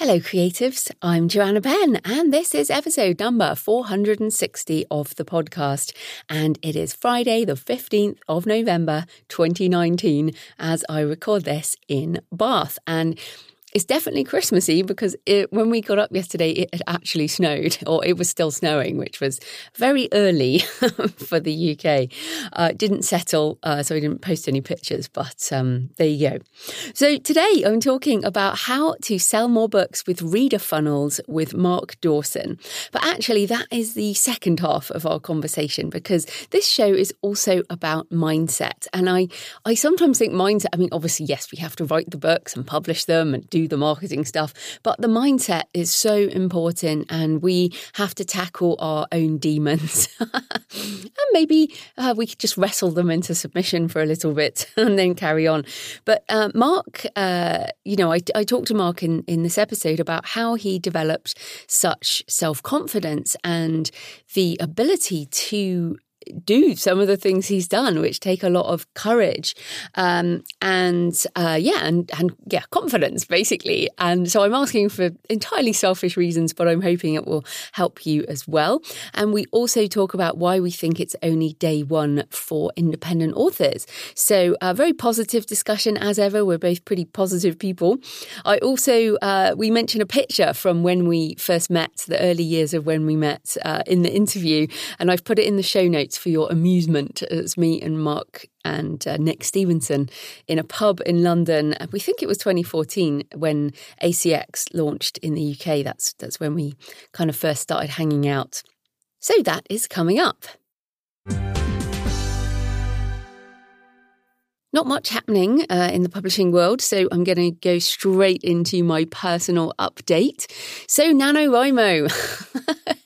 Hello, creatives. I'm Joanna Penn, and this is episode number 460 of the podcast. And it is Friday, the 15th of November, 2019, as I record this in Bath. And it's definitely Christmassy because it, when we got up yesterday, it had actually snowed, or it was still snowing, which was very early for the UK. Uh, didn't settle, uh, so we didn't post any pictures, but um, there you go. So today I'm talking about how to sell more books with reader funnels with Mark Dawson. But actually, that is the second half of our conversation because this show is also about mindset. And I, I sometimes think mindset, I mean, obviously, yes, we have to write the books and publish them and do do the marketing stuff. But the mindset is so important, and we have to tackle our own demons. and maybe uh, we could just wrestle them into submission for a little bit and then carry on. But uh, Mark, uh, you know, I, I talked to Mark in, in this episode about how he developed such self confidence and the ability to do some of the things he's done, which take a lot of courage um, and uh, yeah, and and yeah, confidence basically. And so I'm asking for entirely selfish reasons, but I'm hoping it will help you as well. And we also talk about why we think it's only day one for independent authors. So a very positive discussion as ever. We're both pretty positive people. I also uh, we mentioned a picture from when we first met, the early years of when we met uh, in the interview, and I've put it in the show notes for your amusement. It's me and Mark and uh, Nick Stephenson in a pub in London. We think it was 2014 when ACX launched in the UK. That's that's when we kind of first started hanging out. So that is coming up. Not much happening uh, in the publishing world, so I'm going to go straight into my personal update. So, NaNoWriMo.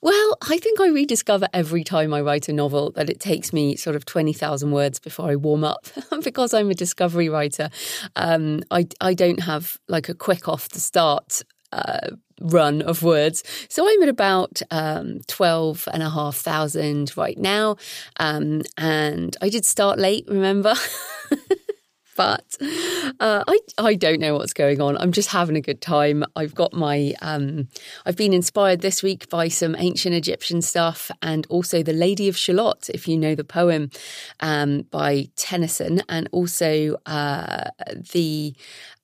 Well, I think I rediscover every time I write a novel that it takes me sort of 20,000 words before I warm up. because I'm a discovery writer, um, I, I don't have like a quick off the start uh, run of words. So I'm at about um, 12 and a half thousand right now. Um, and I did start late, remember? but uh, I I don't know what's going on. I'm just having a good time. I've got my um, I've been inspired this week by some ancient Egyptian stuff and also the Lady of Shalott, if you know the poem um, by Tennyson, and also uh, the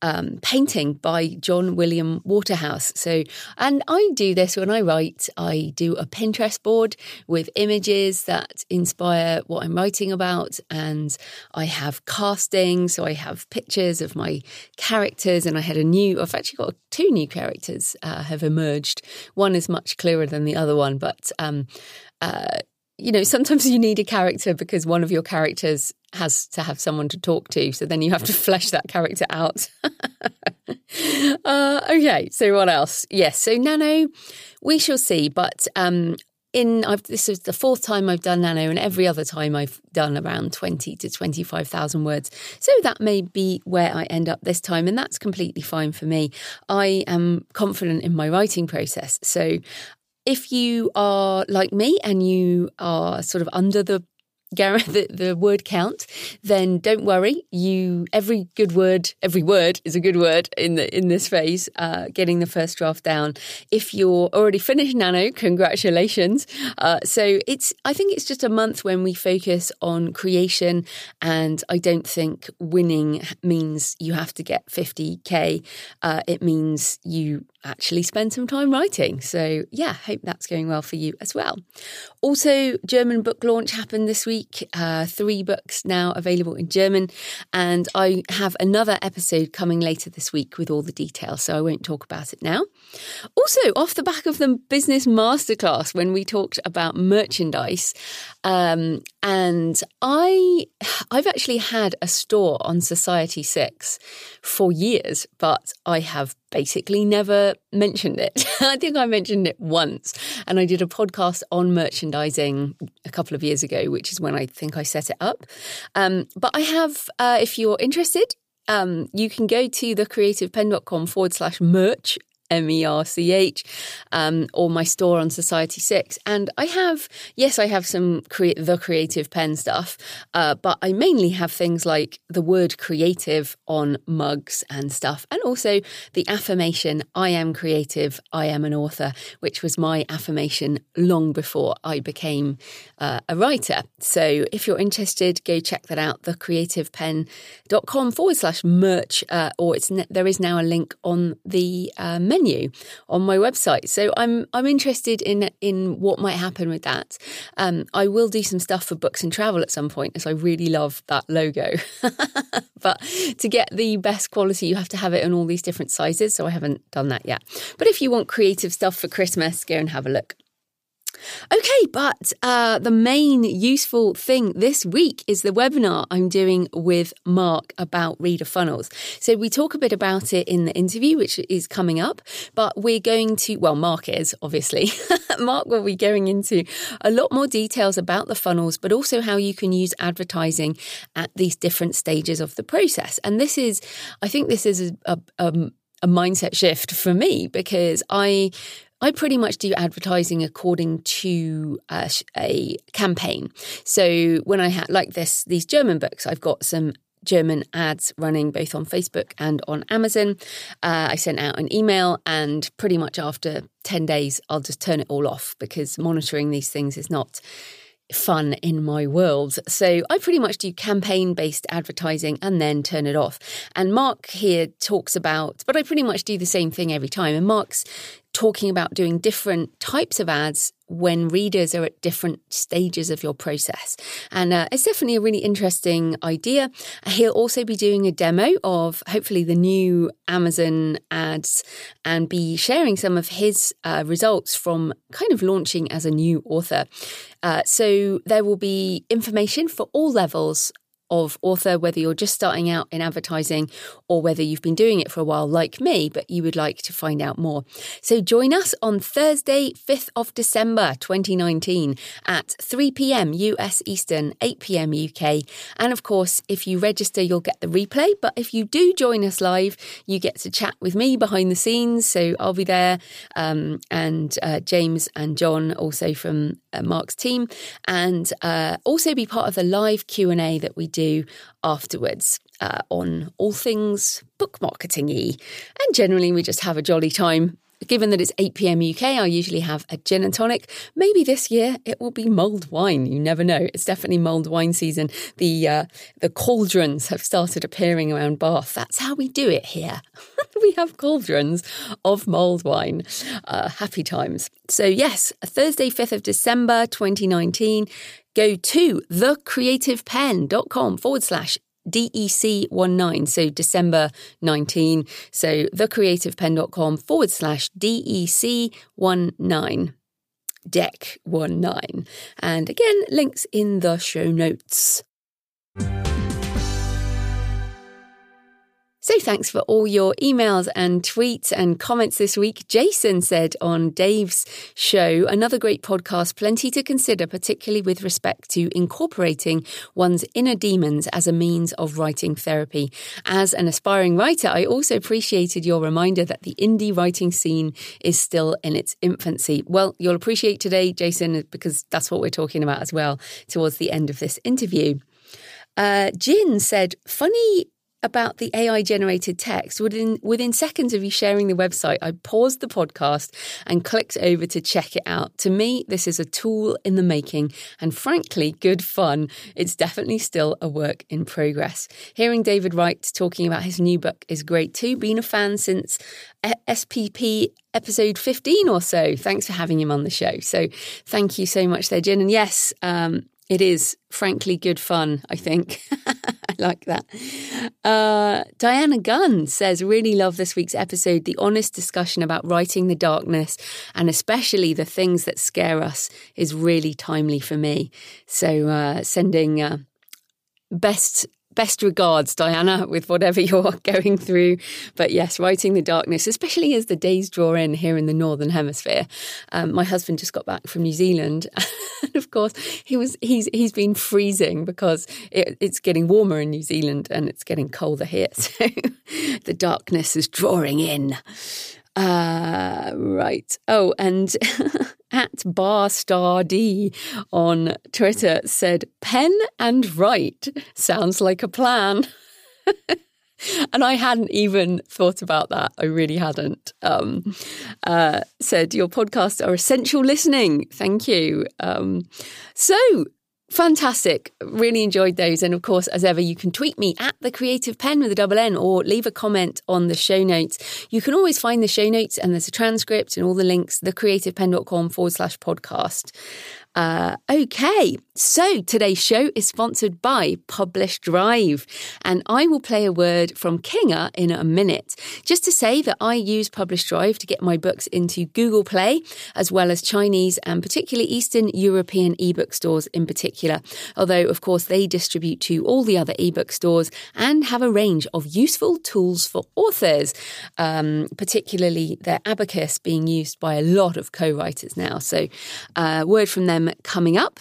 um, painting by John William Waterhouse. So, and I do this when I write. I do a Pinterest board with images that inspire what I'm writing about, and I have casting. So I have pictures of my characters, and I had a new. I've actually got two new characters uh, have emerged. One is much clearer than the other one, but. Um, uh, you know, sometimes you need a character because one of your characters has to have someone to talk to. So then you have to flesh that character out. uh, okay, so what else? Yes, so Nano, we shall see. But um, in I've, this is the fourth time I've done Nano, and every other time I've done around twenty to twenty five thousand words. So that may be where I end up this time, and that's completely fine for me. I am confident in my writing process, so if you are like me and you are sort of under the the, the word count, then don't worry. You every good word, every word is a good word in the in this phase. Uh, getting the first draft down. If you're already finished Nano, congratulations. Uh, so it's I think it's just a month when we focus on creation, and I don't think winning means you have to get 50k. Uh, it means you actually spend some time writing. So, yeah, hope that's going well for you as well. Also, German book launch happened this week. Uh, three books now available in German. And I have another episode coming later this week with all the details. So, I won't talk about it now. Also, off the back of the business masterclass, when we talked about merchandise, um, and I, I've actually had a store on Society6 for years, but I have basically never mentioned it. I think I mentioned it once, and I did a podcast on merchandising a couple of years ago, which is when I think I set it up. Um, but I have, uh, if you're interested, um, you can go to thecreativepenn.com forward slash merch M E R C H, um, or my store on Society6. And I have, yes, I have some the creative pen stuff, uh, but I mainly have things like the word creative on mugs and stuff, and also the affirmation I am creative, I am an author, which was my affirmation long before I became uh, a writer. So if you're interested, go check that out, thecreativepenn.com forward slash merch, uh, or it's ne- there is now a link on the uh, menu on my website. So I'm I'm interested in in what might happen with that. Um, I will do some stuff for books and travel at some point, as I really love that logo. but to get the best quality, you have to have it in all these different sizes. So I haven't done that yet. But if you want creative stuff for Christmas, go and have a look. Okay, but uh, the main useful thing this week is the webinar I'm doing with Mark about reader funnels. So we talk a bit about it in the interview, which is coming up, but we're going to, well, Mark is obviously. Mark will be going into a lot more details about the funnels, but also how you can use advertising at these different stages of the process. And this is, I think this is a, a, a mindset shift for me because I I pretty much do advertising according to a, a campaign. So when I had like this, these German books, I've got some German ads running both on Facebook and on Amazon. Uh, I sent out an email, and pretty much after 10 days, I'll just turn it all off because monitoring these things is not fun in my world. So I pretty much do campaign based advertising and then turn it off. And Mark here talks about, but I pretty much do the same thing every time. And Mark's talking about doing different types of ads when readers are at different stages of your process. And uh, it's definitely a really interesting idea. He'll also be doing a demo of hopefully the new Amazon ads and be sharing some of his uh, results from kind of launching as a new author. Uh, so there will be information for all levels of author, whether you're just starting out in advertising or whether you've been doing it for a while, like me, but you would like to find out more. So join us on Thursday, 5th of December 2019 at 3 pm US Eastern, 8 pm UK. And of course, if you register, you'll get the replay. But if you do join us live, you get to chat with me behind the scenes. So I'll be there, um, and uh, James and John also from uh, Mark's team, and uh, also be part of the live Q and A that we do afterwards uh, on all things book marketing y. And generally, we just have a jolly time. Given that it's 8 pm UK, I usually have a gin and tonic. Maybe this year it will be mulled wine. You never know. It's definitely mulled wine season. The uh, the cauldrons have started appearing around Bath. That's how we do it here. we have cauldrons of mulled wine. Uh, happy times. So yes, Thursday, 5th of December, 2019 go to thecreativepenn.com forward slash DEC19, so December 19. So thecreativepenn.com forward slash DEC19, deck 19. And again, links in the show notes. So thanks for all your emails and tweets and comments this week. Jason said on Dave's show, another great podcast, plenty to consider, particularly with respect to incorporating one's inner demons as a means of writing therapy. As an aspiring writer, I also appreciated your reminder that the indie writing scene is still in its infancy. Well, you'll appreciate today, Jason, because that's what we're talking about as well towards the end of this interview. Uh, Jin said, funny about the AI generated text, within within seconds of you sharing the website, I paused the podcast and clicked over to check it out. To me, this is a tool in the making and frankly, good fun. It's definitely still a work in progress. Hearing David Wright talking about his new book is great too. Been a fan since SPP episode 15 or so. Thanks for having him on the show. So thank you so much there, Jen. And yes, um, it is frankly good fun, I think. I like that. Uh, Diana Gunn says, Really love this week's episode. The honest discussion about writing the darkness and especially the things that scare us is really timely for me. So, uh, sending uh, best best regards, Diana, with whatever you're going through. But yes, writing the darkness, especially as the days draw in here in the northern hemisphere. Um, my husband just got back from New Zealand, and of course he was he's he's been freezing because it, it's getting warmer in New Zealand and it's getting colder here. So the darkness is drawing in. Uh, right. Oh, and at Barstar D on Twitter said, pen and write sounds like a plan. and I hadn't even thought about that. I really hadn't. Um, uh, said, Your podcasts are essential listening. Thank you. Um, so, Fantastic. Really enjoyed those. And of course, as ever, you can tweet me at the creative pen with a double N or leave a comment on the show notes. You can always find the show notes and there's a transcript and all the links, thecreativepenn.com forward slash podcast. Uh, okay, so today's show is sponsored by Publish Drive, and I will play a word from Kinga in a minute. Just to say that I use Publish Drive to get my books into Google Play, as well as Chinese and particularly Eastern European ebook stores in particular. Although, of course, they distribute to all the other ebook stores and have a range of useful tools for authors, um, particularly their abacus being used by a lot of co writers now. So, uh, word from them Um, coming up.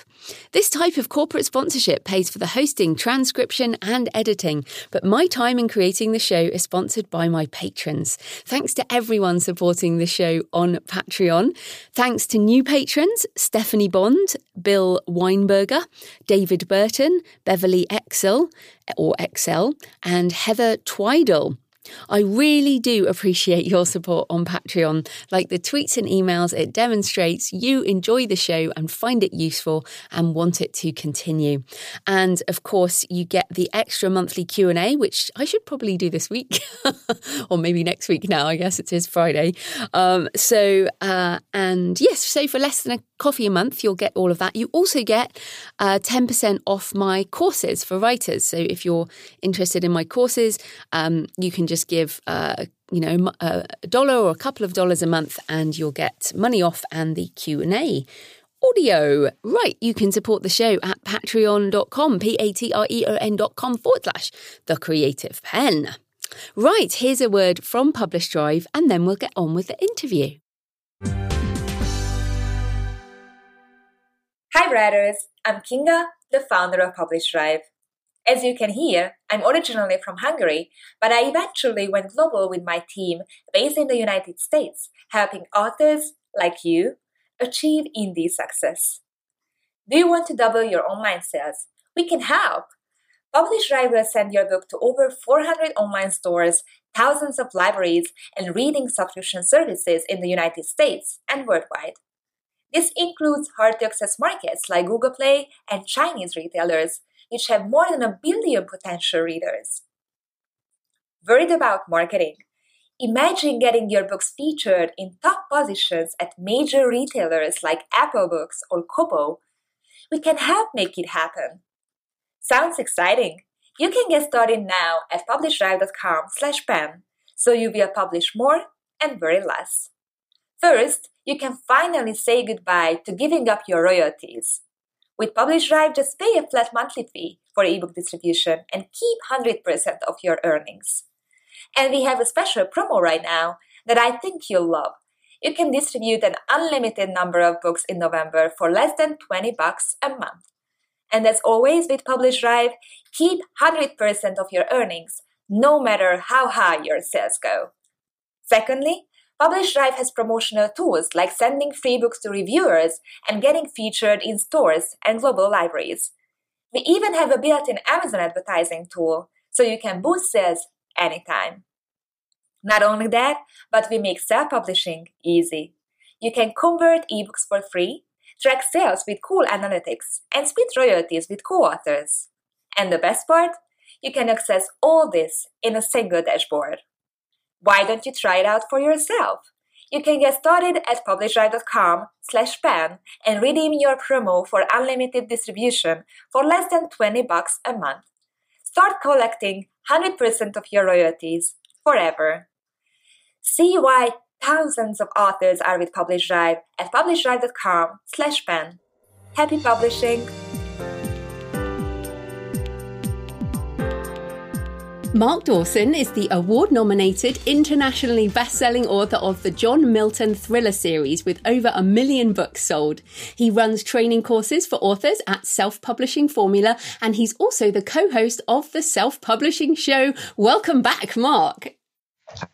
This type of corporate sponsorship pays for the hosting, transcription, and editing, but my time in creating the show is sponsored by my patrons. Thanks to everyone supporting the show on Patreon. Thanks to new patrons Stephanie Bond, Bill Weinberger, David Burton, Beverly Excel or Excel, and Heather Twidle. I really do appreciate your support on Patreon. Like the tweets and emails, it demonstrates you enjoy the show and find it useful and want it to continue. And of course, you get the extra monthly Q&A, which I should probably do this week or maybe next week now. I guess it is Friday. Um, so, uh, and yes, so for less than a coffee a month, you'll get all of that. You also get uh, 10% off my courses for writers. So if you're interested in my courses, um, you can just give uh, you know a dollar or a couple of dollars a month, and you'll get money off and the Q and A audio. Right, you can support the show at patreon.com, P A T R E O N.com forward slash the creative pen. Right, here's a word from Publish Drive, and then we'll get on with the interview. Hi, writers. I'm Kinga, the founder of Publish Drive. As you can hear, I'm originally from Hungary, but I eventually went global with my team based in the United States, helping authors like you achieve indie success. Do you want to double your online sales? We can help. Publish Drive will send your book to over 400 online stores, thousands of libraries, and reading subscription services in the United States and worldwide. This includes hard to access markets like Google Play and Chinese retailers which have more than a billion potential readers. Worried about marketing? Imagine getting your books featured in top positions at major retailers like Apple Books or Kobo. We can help make it happen. Sounds exciting? You can get started now at publishdrive.com slash pen so you will publish more and worry less. First, you can finally say goodbye to giving up your royalties. With Publish Drive, just pay a flat monthly fee for ebook distribution and keep 100% of your earnings. And we have a special promo right now that I think you'll love. You can distribute an unlimited number of books in November for less than 20 bucks a month. And as always with Publish Drive, keep 100% of your earnings, no matter how high your sales go. Secondly, Publish Drive has promotional tools like sending free books to reviewers and getting featured in stores and global libraries. We even have a built in Amazon advertising tool so you can boost sales anytime. Not only that, but we make self publishing easy. You can convert ebooks for free, track sales with cool analytics, and split royalties with co authors. And the best part? You can access all this in a single dashboard. Why don't you try it out for yourself? You can get started at publishdrive.com slash pen and redeem your promo for unlimited distribution for less than 20 bucks a month. Start collecting 100% of your royalties forever. See why thousands of authors are with Publish Drive at publishdrive.com slash pen. Happy publishing! Mark Dawson is the award nominated, internationally best selling author of the John Milton thriller series with over a million books sold. He runs training courses for authors at Self Publishing Formula, and he's also the co host of the Self Publishing Show. Welcome back, Mark.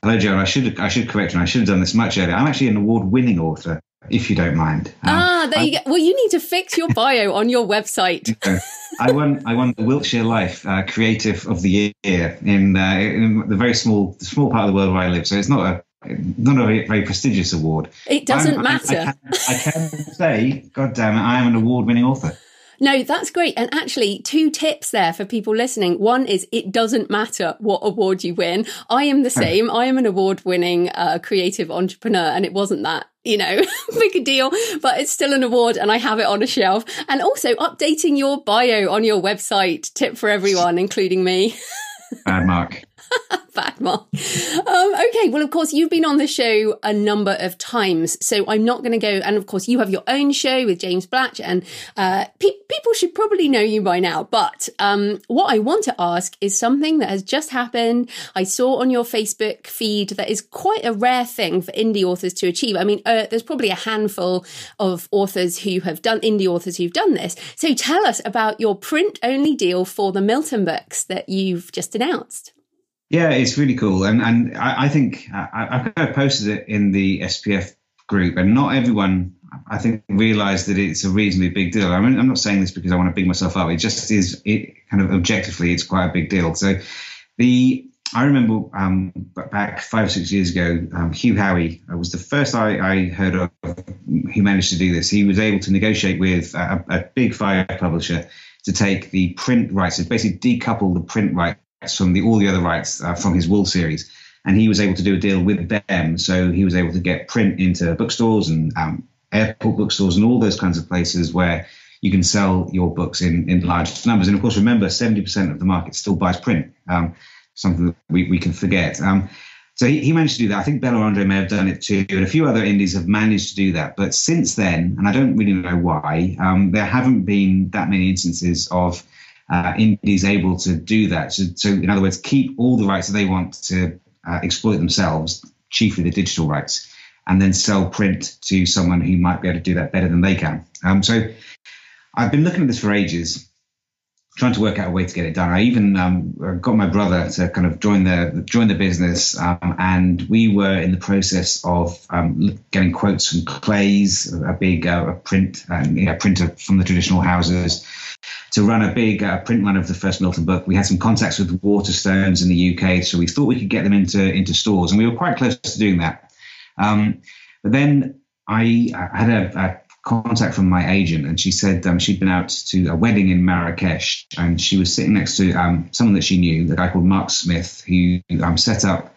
Hello, Joan. I should I should correct you. I should have done this much earlier. I'm actually an award-winning author, if you don't mind. Um, ah, there I, you go. Well, you need to fix your bio on your website. I won I won the Wiltshire Life uh, Creative of the Year in, uh, in the very small small part of the world where I live. So it's not a not a very, very prestigious award. It doesn't I'm, matter. I, I, can, I can say, God damn it, I am an award-winning author. No, that's great. And actually, two tips there for people listening. One is it doesn't matter what award you win. I am the same. I am an award winning uh, creative entrepreneur, and it wasn't that you know, big a deal, but it's still an award and I have it on a shelf. And also updating your bio on your website, tip for everyone, including me. Bad mark. Bad mark. Um, okay, well, of course, you've been on the show a number of times, so I'm not going to go. And of course, you have your own show with James Blatch, and uh, pe- people should probably know you by now. But um, what I want to ask is something that has just happened. I saw on your Facebook feed that is quite a rare thing for indie authors to achieve. I mean, uh, there's probably a handful of authors who have done indie authors who've done this. So tell us about your print only deal for the Milton books that you've just announced. Yeah, it's really cool, and and I, I think I, I kind of posted it in the SPF group, and not everyone I think realised that it's a reasonably big deal. I mean, I'm not saying this because I want to big myself up. It just is. It kind of objectively, it's quite a big deal. So the I remember um, back five or six years ago, um, Hugh Howey was the first I, I, heard of who managed to do this. He was able to negotiate with a, a big five publisher to take the print rights, so basically decouple the print rights from the all the other rights uh, from his Wool series, and he was able to do a deal with them. So he was able to get print into bookstores and um, airport bookstores and all those kinds of places where you can sell your books in, in large numbers. And of course, remember, 70% of the market still buys print, um, something that we, we can forget. Um, so he, he, managed to do that. I think Bella Andre may have done it too, and a few other indies have managed to do that. But since then, and I don't really know why, um, there haven't been that many instances of uh, indies able to do that. So, so, in other words, keep all the rights that they want to uh, exploit themselves, chiefly the digital rights, and then sell print to someone who might be able to do that better than they can. Um, so I've been looking at this for ages, trying to work out a way to get it done. I even um, got my brother to kind of join the join the business, um, and we were in the process of um, getting quotes from Clays, a big uh, print know, printer from the traditional houses to run a big uh, print run of the first Milton book. We had some contacts with Waterstones in the UK, so we thought we could get them into into stores, and we were quite close to doing that. Um, but then I, I had a, a, contact from my agent, and she said um, she'd been out to a wedding in Marrakesh, and she was sitting next to um, someone that she knew, a guy called Mark Smith, who um, set up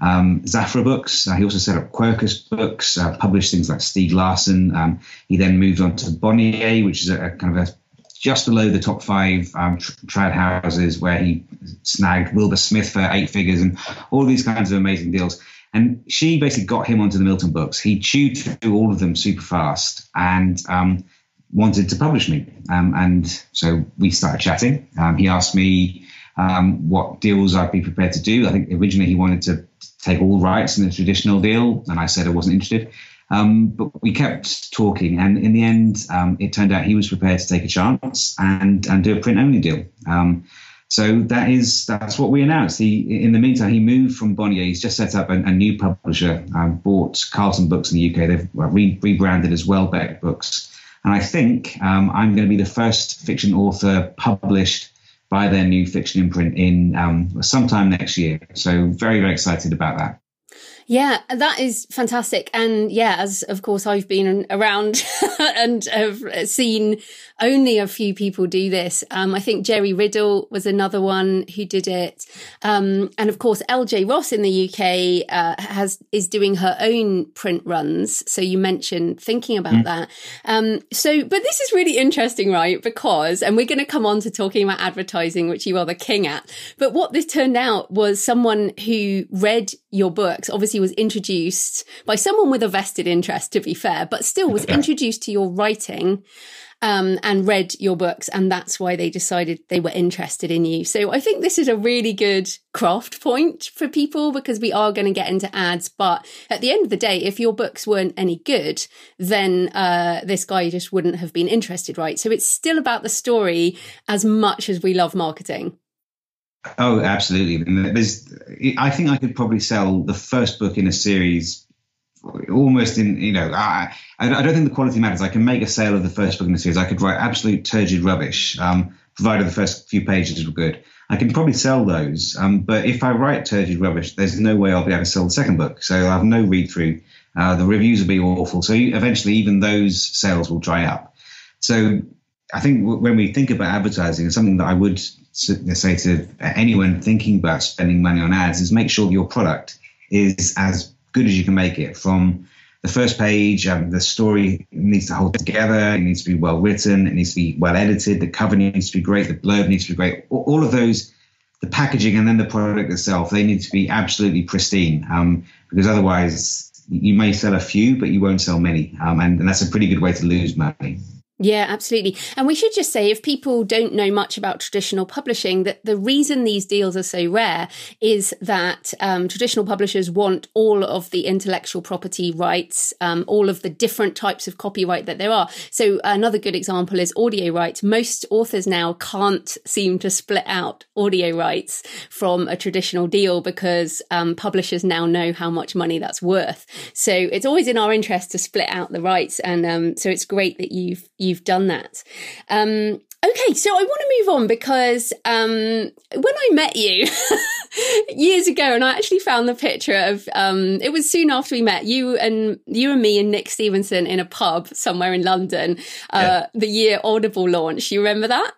um, Zaffre Books. Uh, he also set up Quercus Books, uh, published things like Stieg Larsson. Um, he then moved on to Bonnier, which is a, a kind of a just below the top five um, trad houses where he snagged Wilbur Smith for eight figures and all these kinds of amazing deals. And she basically got him onto the Milton books. He chewed through all of them super fast and um, wanted to publish me. Um, and so we started chatting. Um, he asked me um, what deals I'd be prepared to do. I think originally he wanted to take all rights in a traditional deal, and I said I wasn't interested. Um, but we kept talking, and in the end, um, it turned out he was prepared to take a chance and and do a print only deal. Um, so that is that's what we announced. He, in the meantime, he moved from Bonnier. He's just set up a, a new publisher, um, bought Carlton Books in the UK. They've re- rebranded as Welbeck Books, and I think um, I'm going to be the first fiction author published by their new fiction imprint in um, sometime next year. So very very excited about that. Yeah, that is fantastic. And yeah, as of course I've been around and have seen only a few people do this. Um, I think Jerry Riddle was another one who did it. Um, and of course, LJ Ross in the UK uh, has is doing her own print runs. So you mentioned thinking about mm. that. Um, so, but this is really interesting, right? Because, and we're going to come on to talking about advertising, which you are the king at. But what this turned out was someone who read your books, obviously was introduced by someone with a vested interest, to be fair, but still was introduced to your writing um, and read your books, and that's why they decided they were interested in you. So I think this is a really good craft point for people because we are going to get into ads. But at the end of the day, if your books weren't any good, then uh, this guy just wouldn't have been interested, right? So it's still about the story as much as we love marketing. Oh, absolutely. There's, I think I could probably sell the first book in a series almost in you know I, I don't think the quality matters. I can make a sale of the first book in the series. I could write absolute turgid rubbish, um, provided the first few pages were good. I can probably sell those, um, but if I write turgid rubbish, there's no way I'll be able to sell the second book. So I'll have no read through. Uh, the reviews will be awful. So eventually, even those sales will dry up. So I think when we think about advertising, it's something that I would say to anyone thinking about spending money on ads is make sure your product is as good as you can make it from the first page. Um, the story needs to hold together. It needs to be well written. It needs to be well edited. The cover needs to be great. The blurb needs to be great. All of those, the packaging and then the product itself, they need to be absolutely pristine. Um, because otherwise, you may sell a few, but you won't sell many. Um, and, and that's a pretty good way to lose money. Yeah, absolutely. And we should just say, if people don't know much about traditional publishing, that the reason these deals are so rare is that um, traditional publishers want all of the intellectual property rights, um, all of the different types of copyright that there are. So another good example is audio rights. Most authors now can't seem to split out audio rights from a traditional deal because um, publishers now know how much money that's worth. So it's always in our interest to split out the rights, and um, so it's great that you've you've done that. Um, okay, so I want to move on because um, when I met you years ago, and I actually found the picture of um, it was soon after we met you and you and me and Nick Stephenson in a pub somewhere in London. Uh, yeah. The year Audible launched. You remember that?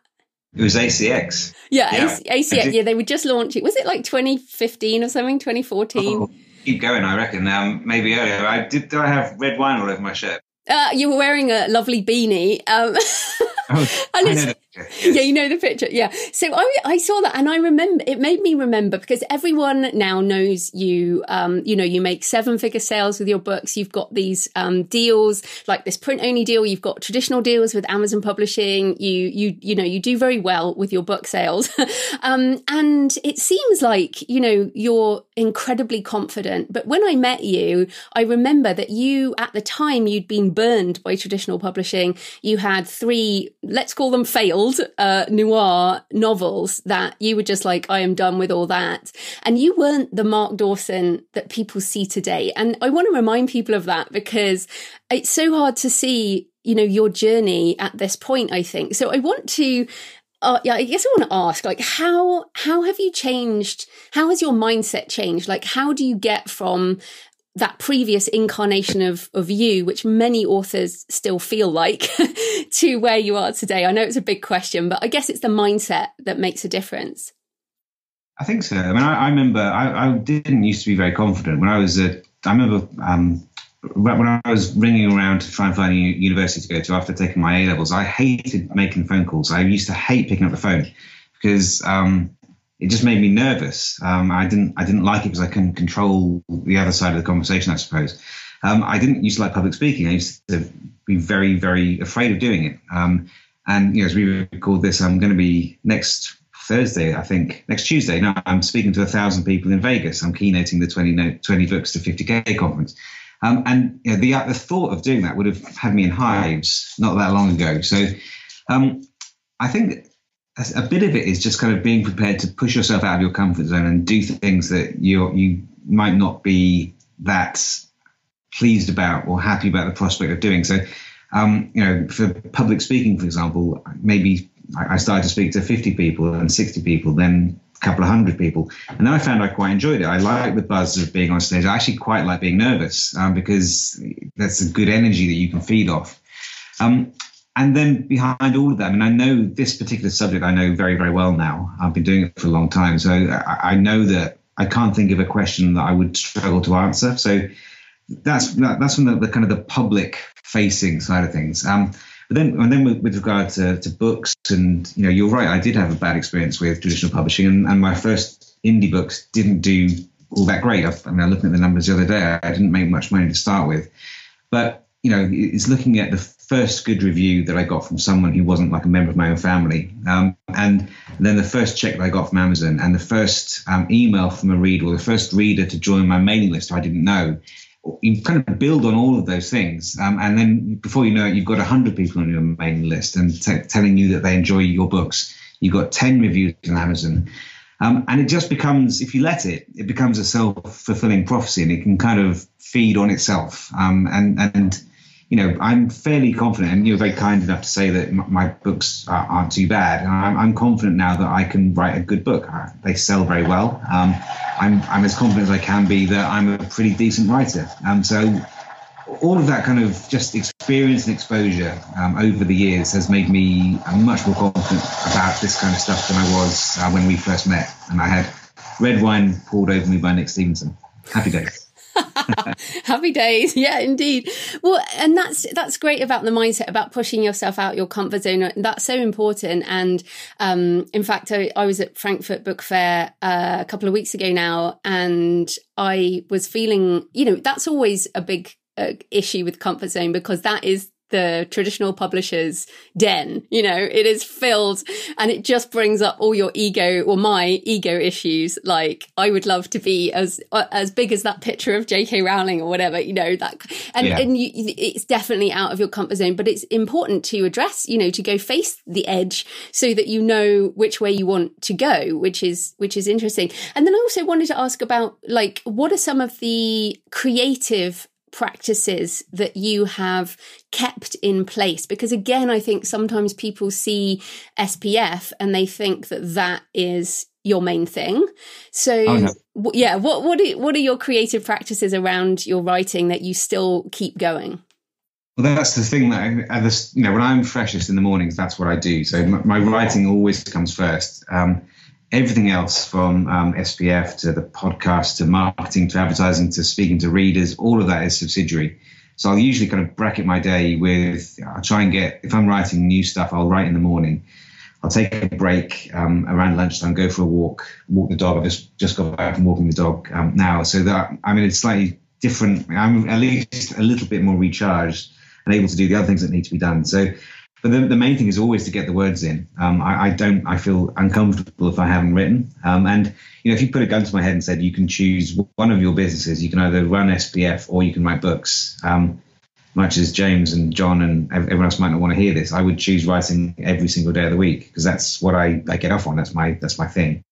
It was ACX. Yeah, yeah. ACX. Yeah, they were just launching. Was it like 2015 or something? 2014. Oh, keep going. I reckon. Um, maybe earlier. I did. Did I have red wine all over my shirt? Uh, you were wearing a lovely beanie. Um, oh, and it's, yeah, you know the picture. Yeah. So I, I saw that and I remember, it made me remember because everyone now knows you, um, you know, you make seven figure sales with your books. You've got these, um, deals like this print only deal. You've got traditional deals with Amazon publishing. You, you, you know, you do very well with your book sales. um, and it seems like, you know, you're incredibly confident. But when I met you, I remember that you, at the time, you'd been burned by traditional publishing. You had three, let's call them uh, noir novels that you were just like, I am done with all that. And you weren't the Mark Dawson that people see today. And I want to remind people of that because it's so hard to see, you know, your journey at this point, I think. So I want to uh, yeah, I guess I want to ask, like, how how have you changed? How has your mindset changed? Like, how do you get from that previous incarnation of of you, which many authors still feel like, to where you are today? I know it's a big question, but I guess it's the mindset that makes a difference. I think so. I mean, I, I remember I, I, didn't used to be very confident when I was a. I remember um, when I was ringing around to try and find a university to go to after taking my A levels. I hated making phone calls. I used to hate picking up the phone because um, it just made me nervous. Um, I didn't I didn't like it because I couldn't control the other side of the conversation. I suppose um, I didn't used to like public speaking. I used to be very very afraid of doing it. Um, and you know, as we record this, I'm going to be next Thursday, I think next Tuesday. No, I'm speaking to a thousand people in Vegas. I'm keynoting the 20, 20 books to 50k conference. Um, and you know, the the thought of doing that would have had me in hives not that long ago. So um, I think a bit of it is just kind of being prepared to push yourself out of your comfort zone and do things that you you might not be that pleased about or happy about the prospect of doing. So, um, you know, for public speaking, for example, maybe I started to speak to 50 people and 60 people, then a couple of hundred people, and then I found I quite enjoyed it. I like the buzz of being on stage. I actually quite like being nervous um, because that's a good energy that you can feed off. Um, and then behind all of that, I I know this particular subject I know very, very well now. I've been doing it for a long time. So I, I know that I can't think of a question that I would struggle to answer. So that's that's from the, the kind of the public facing side of things. Um, but then, and then with, with regard to, to, books, and you know, you're right. I did have a bad experience with traditional publishing, and, and my first indie books didn't do all that great. I, I mean, looking at the numbers the other day, I didn't make much money to start with, but you know, it's looking at the first good review that I got from someone who wasn't like a member of my own family, um, and then the first check that I got from Amazon, and the first um, email from a reader, or the first reader to join my mailing list I didn't know. You kind of build on all of those things, um, and then before you know it, you've got hundred people on your mailing list and t- telling you that they enjoy your books. You've got ten reviews on Amazon. Um, and it just becomes, if you let it, it becomes a self fulfilling prophecy and it can kind of feed on itself. Um, and, and you know, I'm fairly confident, and you're very kind enough to say that my books aren't too bad. And I'm, I'm, confident now that I can write a good book. Uh, they sell very well. Um, I'm, I'm, as confident as I can be that I'm a pretty decent writer. Um, so all of that kind of just experience and exposure um, over the years has made me much more confident about this kind of stuff than I was uh, when we first met. And I had red wine poured over me by Nick Stephenson. Happy days. Happy days. Yeah, indeed. Well, and that's that's great about the mindset about pushing yourself out your comfort zone. That's so important. And um, in fact, I, I, was at Frankfurt Book Fair uh, a couple of weeks ago now, and I was feeling, you know, that's always a big uh, issue with comfort zone because that is the traditional publisher's den. You know, it is filled and it just brings up all your ego or my ego issues. Like I would love to be as, uh, as big as that picture of JK Rowling or whatever, you know, that, and, yeah. and you, it's definitely out of your comfort zone, but it's important to address, you know, to go face the edge so that you know which way you want to go, which is, which is interesting. And then I also wanted to ask about like, what are some of the creative practices that you have kept in place because again i think sometimes people see spf and they think that that is your main thing so oh, no. yeah what what are, what are your creative practices around your writing that you still keep going well, that's the thing that I, you know when I'm freshest in the mornings, that's what I do. So my, my writing always comes first. Um, everything else from um, SPF to the podcast to marketing to advertising to speaking to readers, all of that is subsidiary. So I'll usually kind of bracket my day with, I'll try and get, if I'm writing new stuff, I'll write in the morning. I'll take a break um, around lunchtime, go for a walk, walk the dog. I've just, just got back from walking the dog um, now. So that I'm in a slightly different, I'm at least a little bit more recharged and able to do the other things that need to be done. So but the, the main thing is always to get the words in. Um, I, I, don't. I feel uncomfortable if I haven't written. Um, and you know, if you put a gun to my head and said you can choose one of your businesses, you can either run SPF or you can write books. Um, much as James and John and everyone else might not want to hear this, I would choose writing every single day of the week because that's what I, I get off on. That's my that's my thing.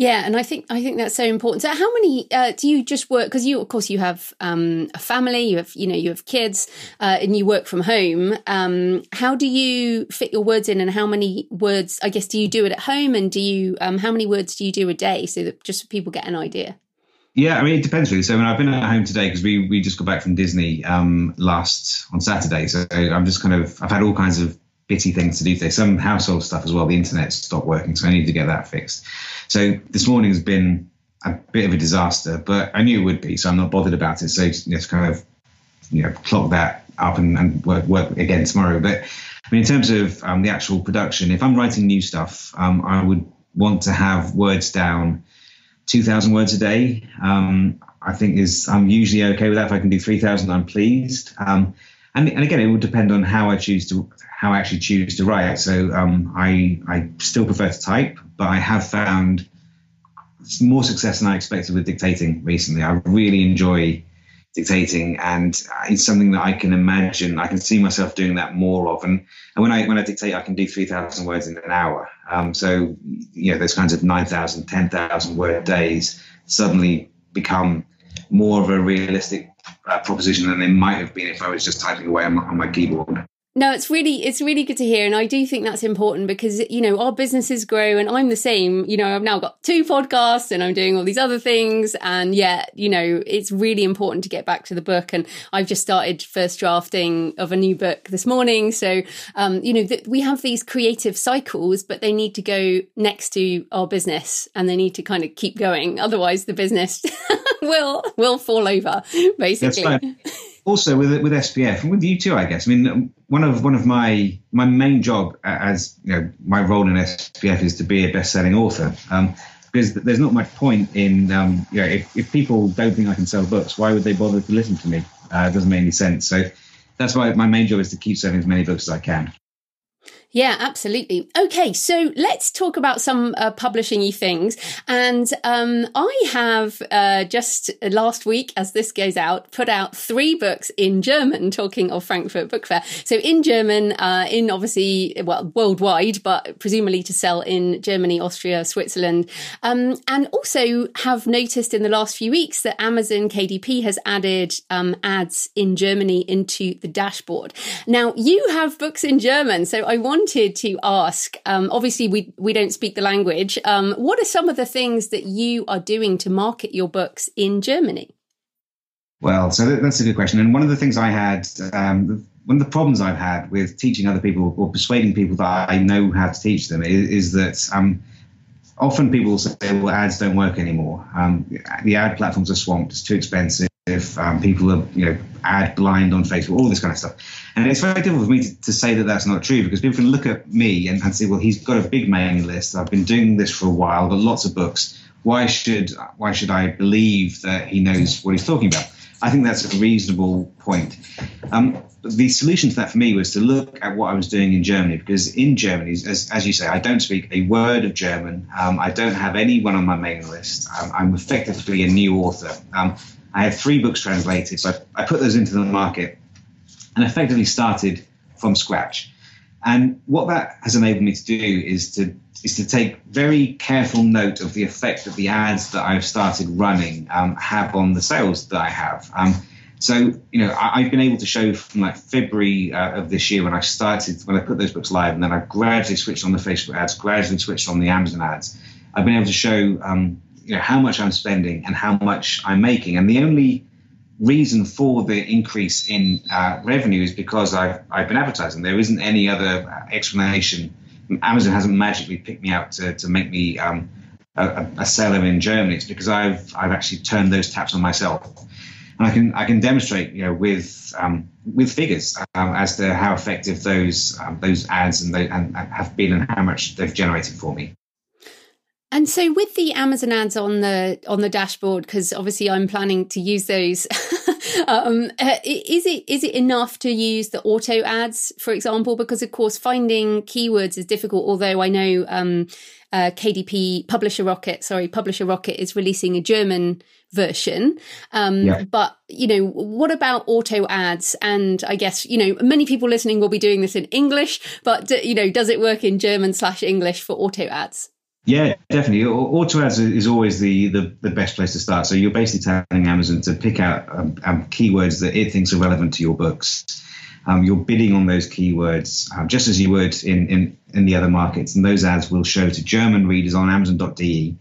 Yeah, and I think I think that's so important. So, how many uh, do you just work? Because you, of course, you have um, a family, you have you know you have kids, uh, and you work from home. Um, how do you fit your words in, and how many words? I guess do you do it at home, and do you um, how many words do you do a day, so that just so people get an idea? Yeah, I mean it depends really. So I mean, I've been at home today because we we just got back from Disney um, last on Saturday. So I'm just kind of I've had all kinds of bitty things to do today. Some household stuff as well. The internet stopped working, so I need to get that fixed. So this morning has been a bit of a disaster, but I knew it would be, so I'm not bothered about it. So just, kind of you know clock that up and, and work, work again tomorrow. But I mean, in terms of um, the actual production, if I'm writing new stuff, um, I would want to have words down 2,000 words a day. Um, I think is I'm usually okay with that. If I can do 3,000, I'm pleased. Um, and, and again, it would depend on how I choose to how I actually choose to write. So um, I I still prefer to type, but I have found more success than I expected with dictating recently. I really enjoy dictating, and it's something that I can imagine. I can see myself doing that more of. And, and when I when I dictate, I can do three thousand words in an hour. Um, so you know, those kinds of 9,000, 10,000 word days suddenly become more of a realistic uh, proposition than they might have been if I was just typing away on my, on my keyboard. No, it's really it's really good to hear, and I do think that's important because you know our businesses grow, and I'm the same. You know, I've now got two podcasts, and I'm doing all these other things, and yet you know it's really important to get back to the book. And I've just started first drafting of a new book this morning, so um, you know th- we have these creative cycles, but they need to go next to our business, and they need to kind of keep going. Otherwise, the business will will fall over basically also with with SPF and with you too, I guess. I mean, one of one of my my main job as you know my role in SPF is to be a best selling author. Um, because there's not much point in um, you know if, if people don't think I can sell books, why would they bother to listen to me? Uh, it doesn't make any sense. So that's why my main job is to keep selling as many books as I can. Yeah, absolutely. Okay, so let's talk about some uh, publishing things. And um, I have uh, just last week, as this goes out, put out three books in German, talking of Frankfurt Book Fair. So in German, uh, in obviously, well, worldwide, but presumably to sell in Germany, Austria, Switzerland. Um, and also have noticed in the last few weeks that Amazon KDP has added um, ads in Germany into the dashboard. Now, you have books in German, so I want wanted to ask um, obviously, we, we don't speak the language. Um, what are some of the things that you are doing to market your books in Germany? Well, so that's a good question. And one of the things I had, um, one of the problems I've had with teaching other people or persuading people that I know how to teach them is, is that um, often people say, well, ads don't work anymore. Um, the ad platforms are swamped, it's too expensive um, people are you know ad blind on Facebook, all this kind of stuff. And it's very difficult for me to, to, say that that's not true because people can look at me and, and say, well, he's got a big mailing list. I've been doing this for a while, I've got lots of books. Why should why should I believe that he knows what he's talking about? I think that's a reasonable point. Um, the solution to that for me was to look at what I was doing in Germany because in Germany, as, as you say, I don't speak a word of German. Um, I don't have anyone on my mailing list. Um, I'm effectively a new author. Um, I had three books translated, so I, I put those into the market and effectively started from scratch. And what that has enabled me to do is to is to take very careful note of the effect that the ads that I've started running um, have on the sales that I have. Um, so you know I, have been able to show from like February uh, of this year when I started when I put those books live, and then I gradually switched on the Facebook ads, gradually switched on the Amazon ads. I've been able to show um, you know how much I'm spending and how much I'm making. And the only reason for the increase in uh, revenue is because I've I've been advertising. There isn't any other explanation. Amazon hasn't magically picked me out to, to make me um, a, a, seller in Germany. It's because I've I've actually turned those taps on myself, and I can I can demonstrate you know with um, with figures um, as to how effective those um, those ads and, they, and have been and how much they've generated for me. And so with the Amazon ads on the on the dashboard, because obviously I'm planning to use those, um, uh, is it is it enough to use the auto ads, for example? Because of course finding keywords is difficult. Although I know um, uh, KDP Publisher Rocket, sorry, Publisher Rocket is releasing a German version. Um, yeah. But you know, what about auto ads? And I guess you know many people listening will be doing this in English, but you know, does it work in German slash English for auto ads? Yeah, definitely. Auto ads is always the, the, the, best place to start. So you're basically telling Amazon to pick out um, um, keywords that it thinks are relevant to your books. Um, you're bidding on those keywords um, just as you would in, in, in the other markets. And those ads will show to German readers on Amazon.de,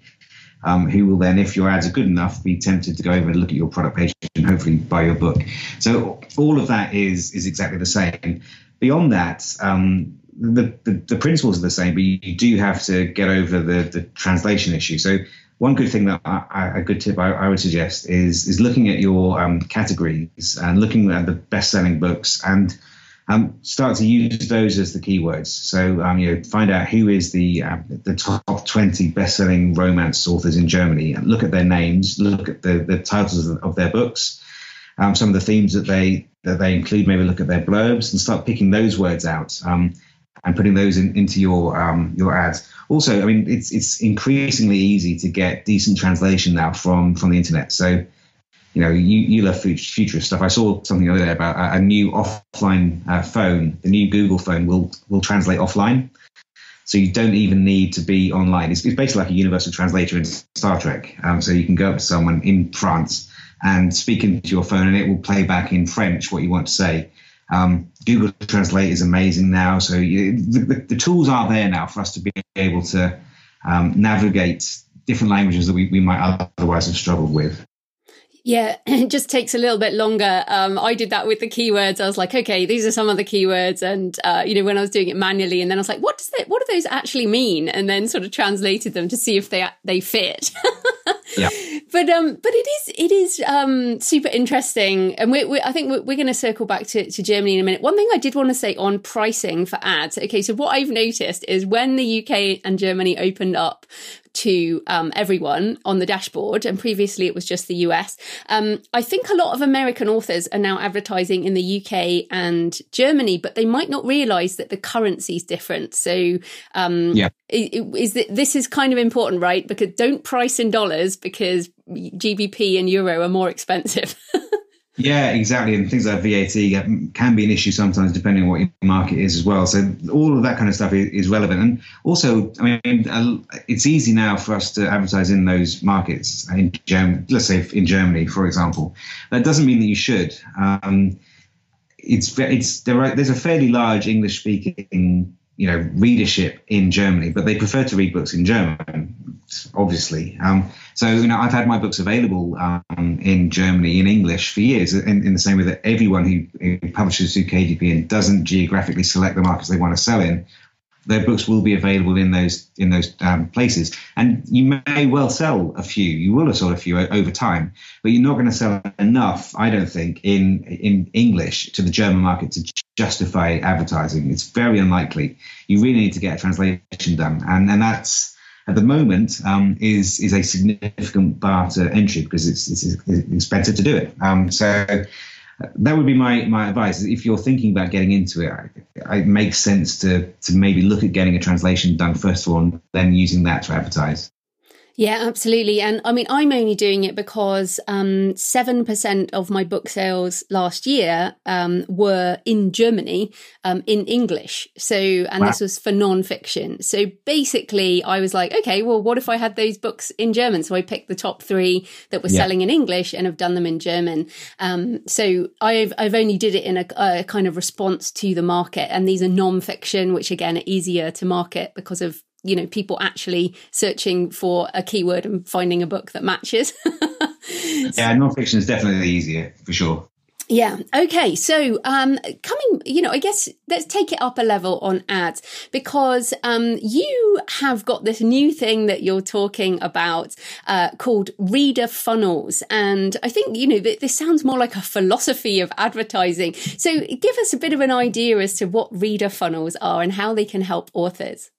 um, who will then, if your ads are good enough, be tempted to go over and look at your product page and hopefully buy your book. So all of that is is exactly the same. Beyond that, um, the, the, the, principles are the same, but you, do have to get over the, the translation issue. So one good thing that I, a good tip I, I, would suggest is is looking at your um, categories and looking at the best selling books and um, start to use those as the keywords. So um, you know, find out who is the uh, the top twenty best selling romance authors in Germany and look at their names, look at the, the titles of, of their books, um, some of the themes that they that they include. Maybe look at their blurbs and start picking those words out. And putting those in, into your um, your ads. Also, I mean, it's it's increasingly easy to get decent translation now from from the internet. So, you know, you, you love futurist stuff. I saw something the other day about a, a new offline uh, phone. The new Google phone will will translate offline, so you don't even need to be online. It's, it's basically like a universal translator in Star Trek. Um, so you can go up to someone in France and speak into your phone, and it will play back in French what you want to say. Um, Google Translate is amazing now. So you, the, the, tools are there now for us to be able to um, navigate different languages that we, we might otherwise have struggled with. Yeah, it just takes a little bit longer. Um, I did that with the keywords. I was like, okay, these are some of the keywords, and uh, you know, when I was doing it manually, and then I was like, what does that? What do those actually mean? And then sort of translated them to see if they they fit. yeah. But um, but it is it is um super interesting, and we, we I think we're, we're going to circle back to, to Germany in a minute. One thing I did want to say on pricing for ads. Okay, so what I've noticed is when the UK and Germany opened up to um, everyone on the dashboard, and previously it was just the US. Um, I think a lot of American authors are now advertising in the UK and Germany, but they might not realize that the currency is different. So, um, yeah. is that this is kind of important, right? Because don't price in dollars because GBP and euro are more expensive. Yeah, exactly. And things like VAT can be an issue sometimes, depending on what your market is as well. So all of that kind of stuff is, relevant. And also, I mean, it's easy now for us to advertise in those markets. In Germany, let's say in Germany, for example. That doesn't mean that you should. Um, it's it's there are, there's a fairly large English speaking you know readership in Germany, but they prefer to read books in German, obviously. Um, so you know I've had my books available um, in Germany in English for years, in, in, the same way that everyone who, who publishes through KDP and doesn't geographically select the markets they want to sell in their books will be available in those in those um, places, and you may well sell a few. You will have sold a few over time, but you're not going to sell enough, I don't think, in in English to the German market to justify advertising. It's very unlikely. You really need to get a translation done, and and that's at the moment um, is is a significant bar to entry because it's, it's, expensive to do it. Um, so that would be my my advice. If you're thinking about getting into it, it makes sense to to maybe look at getting a translation done first of all, and then using that to advertise. Yeah, absolutely. And I mean, I'm only doing it because um, 7% of my book sales last year um, were in Germany um, in English. So, and wow. this was for nonfiction. So basically, I was like, okay, well, what if I had those books in German? So I picked the top three that were yeah. selling in English and have done them in German. Um, so I've, I've only did it in a, a kind of response to the market. And these are nonfiction, which again are easier to market because of you know people actually searching for a keyword and finding a book that matches yeah nonfiction is definitely easier for sure yeah. Okay. So, um, coming, you know, I guess let's take it up a level on ads because um, you have got this new thing that you're talking about uh, called reader funnels, and I think you know this sounds more like a philosophy of advertising. So, give us a bit of an idea as to what reader funnels are and how they can help authors.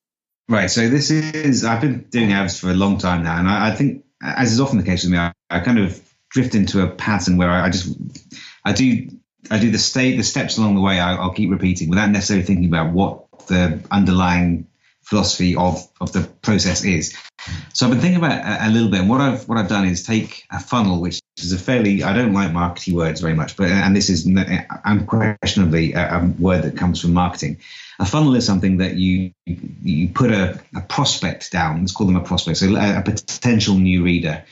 Right. So this is I've been doing ads for a long time now, and I, I think, as is often the case with me, I, I, kind of drift into a pattern where I, I just I do I do the state the steps along the way. I, will keep repeating without necessarily thinking about what the underlying philosophy of of the process is. So I've been thinking about a, a, little bit, and what I've what I've done is take a funnel, which is a fairly I don't like marketing words very much, but and this is unquestionably a, a word that comes from marketing a funnel is something that you you put a, a prospect down. Let's call them a prospect, so a, a, potential new reader.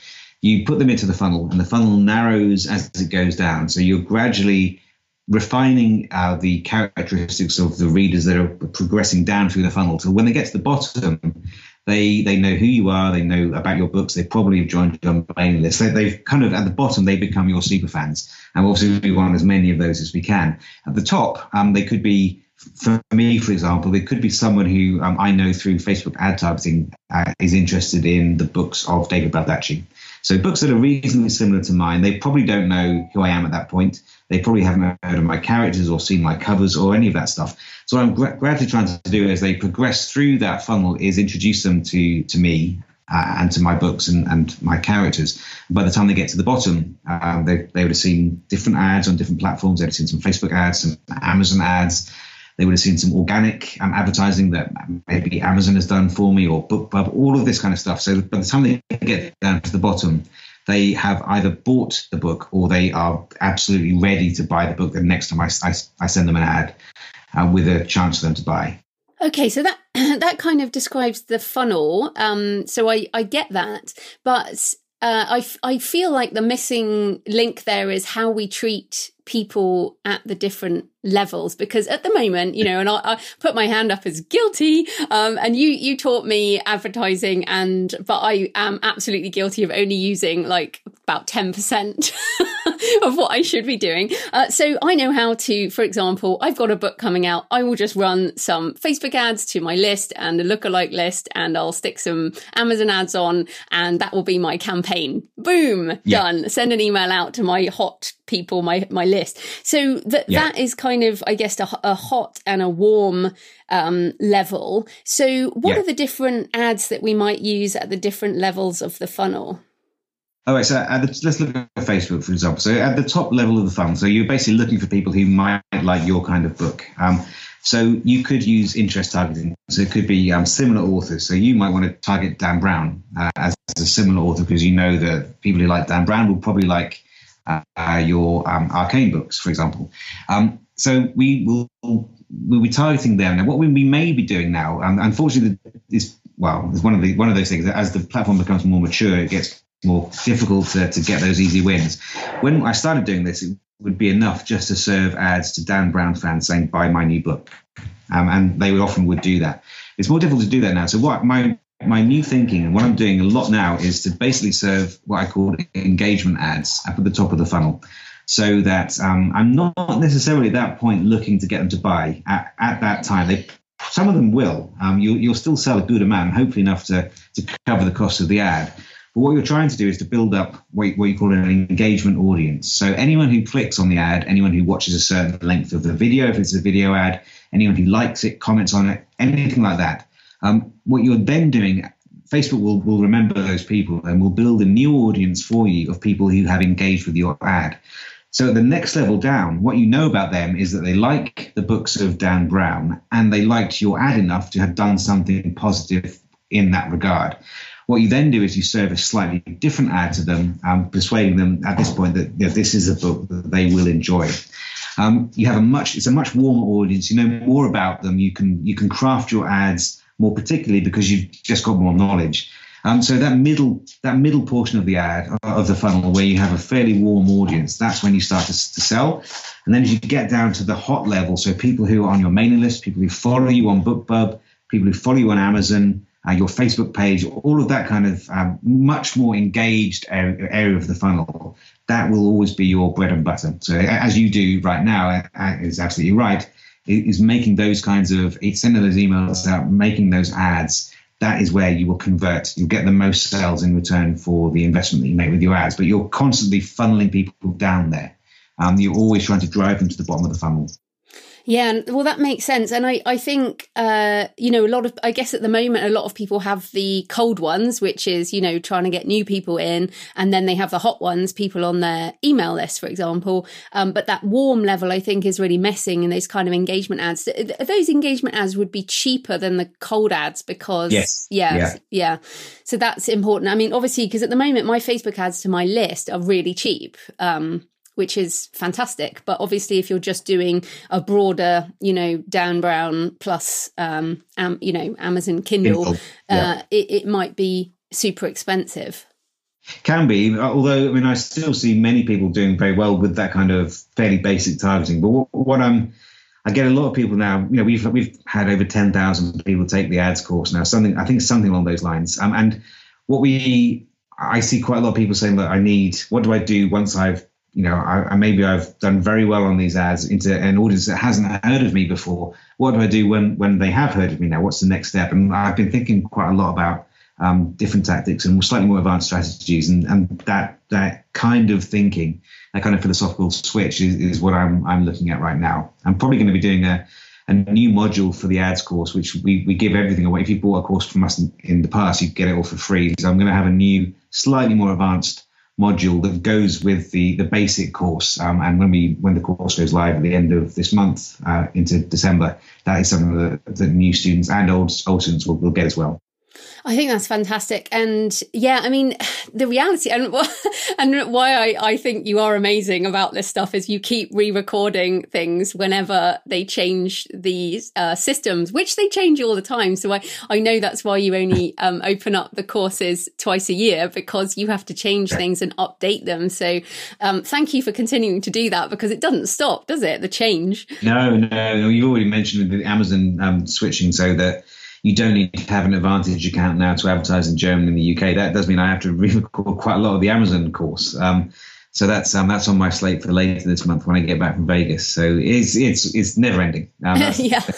You put them into the funnel, and the funnel narrows as it goes down. So you're gradually refining uh, the characteristics of the readers that are progressing down through the funnel. So when they get to the bottom, they they know who you are, they know about your books, they probably have joined your mailing list. They, they've kind of at the bottom they become your super fans, and obviously we want as many of those as we can. At the top, um, they could be for me, for example, it could be someone who um, I know through Facebook ad targeting uh, is interested in the books of David Baldacci. So books that are reasonably similar to mine, they probably don't know who I am at that point. They probably haven't heard of my characters or seen my covers or any of that stuff. So what I'm gra- gradually trying to do as they progress through that funnel is introduce them to to me uh, and to my books and, and my characters. By the time they get to the bottom, uh, they, they would have seen different ads on different platforms. They'd have seen some Facebook ads, some Amazon ads, they would have seen some organic um, advertising that maybe Amazon has done for me or BookBub, all of this kind of stuff. So by the time they get down to the bottom, they have either bought the book or they are absolutely ready to buy the book the next time I, I, I send them an ad uh, with a chance for them to buy. Okay, so that that kind of describes the funnel. Um, so I, I get that, but uh, I, I feel like the missing link there is how we treat people at the different levels because at the moment you know and I, I put my hand up as guilty um, and you you taught me advertising and but I am absolutely guilty of only using like about 10% of what I should be doing. Uh, so I know how to for example I've got a book coming out. I will just run some Facebook ads to my list and a lookalike list and I'll stick some Amazon ads on and that will be my campaign. Boom! Yeah. done. Send an email out to my hot people my my list list. So that yeah. that is kind of, I guess, a, a hot and a warm um, level. So what yeah. are the different ads that we might use at the different levels of the funnel? All right, so the, let's look at Facebook, for example. So at the top level of the funnel, so you're basically looking for people who might like your kind of book. Um, so you could use interest targeting. So it could be um, similar authors. So you might want to target Dan Brown uh, as a similar author because you know that people who like Dan Brown will probably like uh, your um, arcane books, for example. Um, so we will we'll be targeting them. Now, what we, we may be doing now, um, unfortunately, is well, it's one of the one of those things that as the platform becomes more mature, it gets more difficult to, to get those easy wins. When I started doing this, it would be enough just to serve ads to Dan Brown fans saying, buy my new book. Um, and they often would do that. It's more difficult to do that now. So what my my new thinking and what I'm doing a lot now is to basically serve what I call engagement ads up at the top of the funnel, so that um, I'm not necessarily at that point looking to get them to buy at, at that time. They some of them will. Um, you, will still sell a good amount, hopefully enough to to cover the cost of the ad. But what you're trying to do is to build up what, what you call an engagement audience. So anyone who clicks on the ad, anyone who watches a certain length of the video, if it's a video ad, anyone who likes it, comments on it, anything like that. Um, what you're then doing, Facebook will, will remember those people and will build a new audience for you of people who have engaged with your ad. So at the next level down, what you know about them is that they like the books of Dan Brown and they liked your ad enough to have done something positive in that regard. What you then do is you serve a slightly different ad to them, um, persuading them at this point that you know, this is a book that they will enjoy. Um, you have a much it's a much warmer audience. You know more about them. You can you can craft your ads more particularly because you've just got more knowledge. Um, so that middle that middle portion of the ad of the funnel where you have a fairly warm audience, that's when you start to, to sell. And then as you get down to the hot level, so people who are on your mailing list, people who follow you on BookBub, people who follow you on Amazon, uh, your Facebook page, all of that kind of um, much more engaged area, area, of the funnel, that will always be your bread and butter. So as you do right now, is absolutely right. Is making those kinds of sending those emails out, making those ads. That is where you will convert. You'll get the most sales in return for the investment that you make with your ads. But you're constantly funneling people down there. Um, you're always trying to drive them to the bottom of the funnel. Yeah, well, that makes sense, and I I think uh, you know a lot of I guess at the moment a lot of people have the cold ones, which is you know trying to get new people in, and then they have the hot ones, people on their email list, for example. Um, but that warm level, I think, is really messing in those kind of engagement ads. Those engagement ads would be cheaper than the cold ads because yes, yeah, yeah, yeah. So that's important. I mean, obviously, because at the moment my Facebook ads to my list are really cheap. Um, which is fantastic. But obviously, if you're just doing a broader, you know, Dan Brown plus, um, um you know, Amazon Kindle, Kindle. Uh, it, it might be super expensive. Can be, although I mean, I still see many people doing very well with that kind of fairly basic targeting. But what, what I'm, I get a lot of people now. You know, we've we've had over ten thousand people take the ads course now. Something I think something along those lines. Um, and what we, I see quite a lot of people saying that I need. What do I do once I've you know, I, I, maybe I've done very well on these ads into an audience that hasn't heard of me before. What do I do when when they have heard of me now? What's the next step? And I've been thinking quite a lot about um, different tactics and slightly more advanced strategies, and, and that that kind of thinking, that kind of philosophical switch is, is what I'm I'm looking at right now. I'm probably going to be doing a a new module for the ads course, which we, we give everything away. If you bought a course from us in, in the past, you get it all for free. So I'm going to have a new, slightly more advanced module that goes with the the basic course. Um, and when we when the course goes live at the end of this month uh, into December, that is something that, that new students and old old students will, will get as well. I think that's fantastic. And yeah, I mean, the reality and, and why I, I think you are amazing about this stuff is you keep re-recording things whenever they change the uh, systems, which they change all the time. So I, I know that's why you only um, open up the courses twice a year because you have to change things and update them. So um, thank you for continuing to do that because it doesn't stop, does it? The change. No, no. You already mentioned the Amazon um, switching so that you don't need to have an Advantage account now to advertise in Germany and the UK. That does mean I have to re-record quite a lot of the Amazon course. Um, so that's um, that's on my slate for later this month when I get back from Vegas. So it's it's it's never ending. Um, yeah.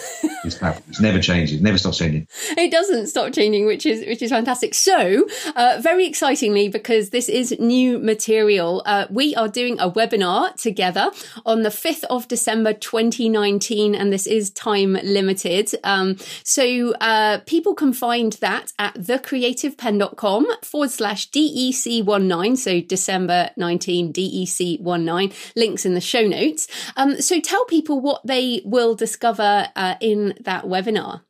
It's never changes, never stops changing. It doesn't stop changing, which is which is fantastic. So, uh, very excitingly, because this is new material, uh, we are doing a webinar together on the fifth of December, twenty nineteen, and this is time limited. Um, so uh, people can find that at thecreativepenn.com forward slash DEC19. So December nineteen DEC19. Links in the show notes. Um, so tell people what they will discover uh, in that webinar.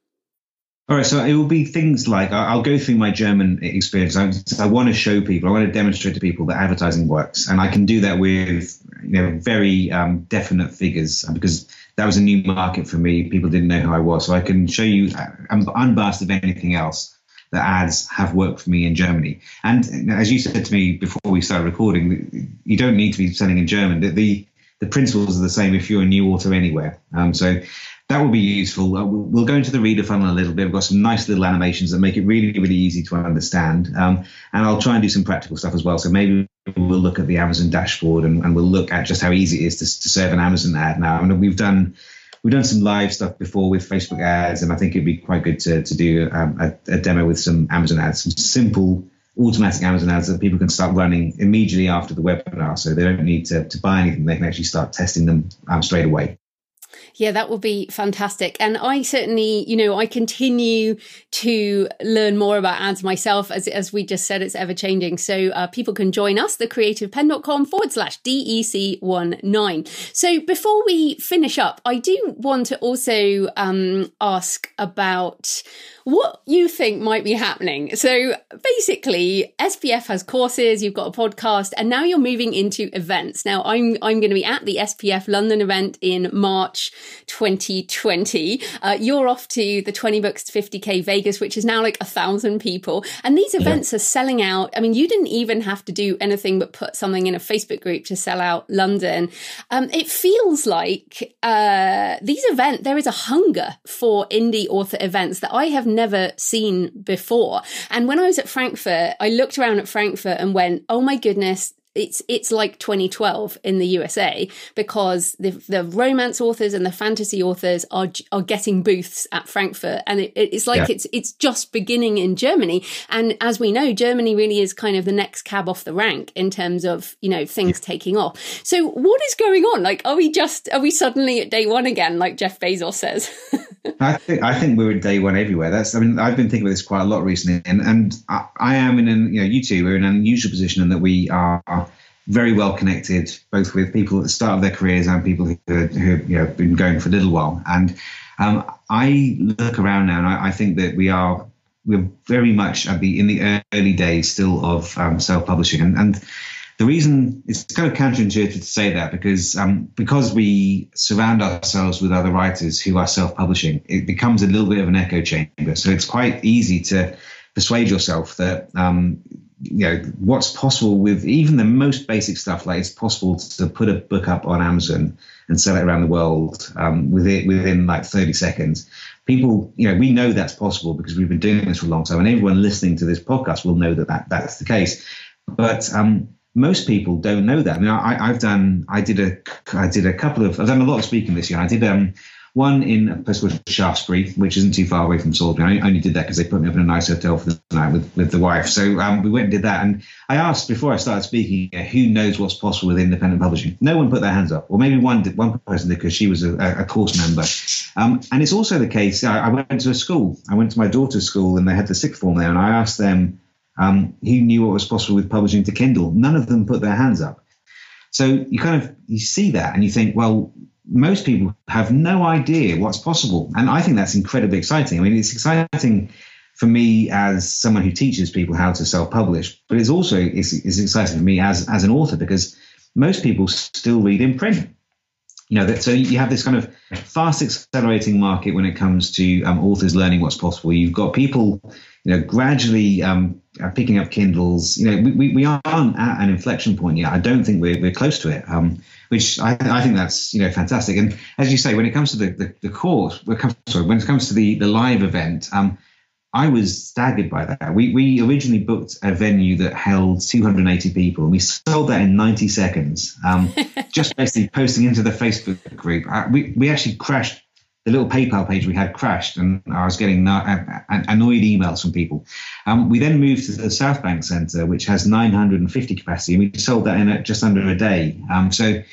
All right, so it will be things like I'll go through my German experience. I, I, want to show people, I want to demonstrate to people that advertising works, and I can do that with you know very um, definite figures because that was a new market for me. People didn't know who I was, so I can show you. I'm uh, unbiased of anything else that ads have worked for me in Germany. And as you said to me before we started recording, you don't need to be selling in German. The, the the principles are the same if you're a new author anywhere. Um, so that will be useful. Uh, we'll go into the reader funnel a little bit. We've got some nice little animations that make it really, really easy to understand. Um, and I'll try and do some practical stuff as well. So maybe we'll look at the Amazon dashboard and, and we'll look at just how easy it is to, to serve an Amazon ad now. I mean, we've done we've done some live stuff before with Facebook ads, and I think it'd be quite good to, to do um, a, a, demo with some Amazon ads, some simple automatic Amazon ads that people can start running immediately after the webinar. So they don't need to, to buy anything. They can actually start testing them um, straight away. Yeah, that would be fantastic. And I certainly, you know, I continue to learn more about ads myself. As, as we just said, it's ever changing. So uh, people can join us, thecreativepenn.com forward slash DEC19. So before we finish up, I do want to also um, ask about what you think might be happening. So basically, SPF has courses, you've got a podcast, and now you're moving into events. Now I'm I'm going to be at the SPF London event in March 2020. Uh, you're off to the 20 books to 50k Vegas, which is now like a thousand people, and these events yeah. are selling out. I mean, you didn't even have to do anything but put something in a Facebook group to sell out London. Um, it feels like uh, these events there is a hunger for indie author events that I have never seen before. And when I was at Frankfurt, I looked around at Frankfurt and went, oh my goodness, it's it's like 2012 in the USA because the the romance authors and the fantasy authors are are getting booths at Frankfurt and it, it's like yeah. it's it's just beginning in Germany and as we know Germany really is kind of the next cab off the rank in terms of you know things yeah. taking off so what is going on like are we just are we suddenly at day one again like Jeff Bezos says I think I think we're at day one everywhere. That's I mean I've been thinking about this quite a lot recently, and and I, I am in an you know you two are in an unusual position in that we are very well connected, both with people at the start of their careers and people who, who you know been going for a little while. And um, I look around now, and I, I, think that we are we're very much at the in the early days still of um, self-publishing, and, and the reason it's kind of counterintuitive to say that because um, because we surround ourselves with other writers who are self-publishing, it becomes a little bit of an echo chamber. So it's quite easy to persuade yourself that um, you know what's possible with even the most basic stuff. Like it's possible to put a book up on Amazon and sell it around the world um, within within like 30 seconds. People, you know, we know that's possible because we've been doing this for a long time, and everyone listening to this podcast will know that, that that's the case. But um, most people don't know that. I mean, I, have done, I did a, I did a couple of, I've done a lot of speaking this year. I did um, one in a place called Shaftesbury, which isn't too far away from Salisbury. I only did that because they put me up in a nice hotel for the night with, with the wife. So um, we went and did that. And I asked before I started speaking, who knows what's possible with independent publishing? No one put their hands up, or maybe one did, one person did because she was a, a course member. Um, and it's also the case. I, I went to a school. I went to my daughter's school, and they had the sixth form there, and I asked them um, who knew what was possible with publishing to Kindle. None of them put their hands up. So you kind of you see that and you think, well, most people have no idea what's possible, and I think that's incredibly exciting. I mean, it's exciting for me as someone who teaches people how to self-publish, but it's also it's, exciting for me as as an author because most people still read in print you know that so you have this kind of fast accelerating market when it comes to um, authors learning what's possible you've got people you know gradually um, picking up kindles you know we, we aren't at an inflection point yet i don't think we're, we're close to it um, which I, I think that's you know fantastic and as you say when it comes to the the, the course when it comes, sorry, when it comes to the the live event um, I was staggered by that. We, we originally booked a venue that held 280 people, and we sold that in 90 seconds. Um, just basically posting into the Facebook group. Uh, we, we actually crashed the little PayPal page we had crashed, and I was getting annoyed emails from people. Um, we then moved to the South Bank Centre, which has 950 capacity, and we sold that in just under a day. Um, so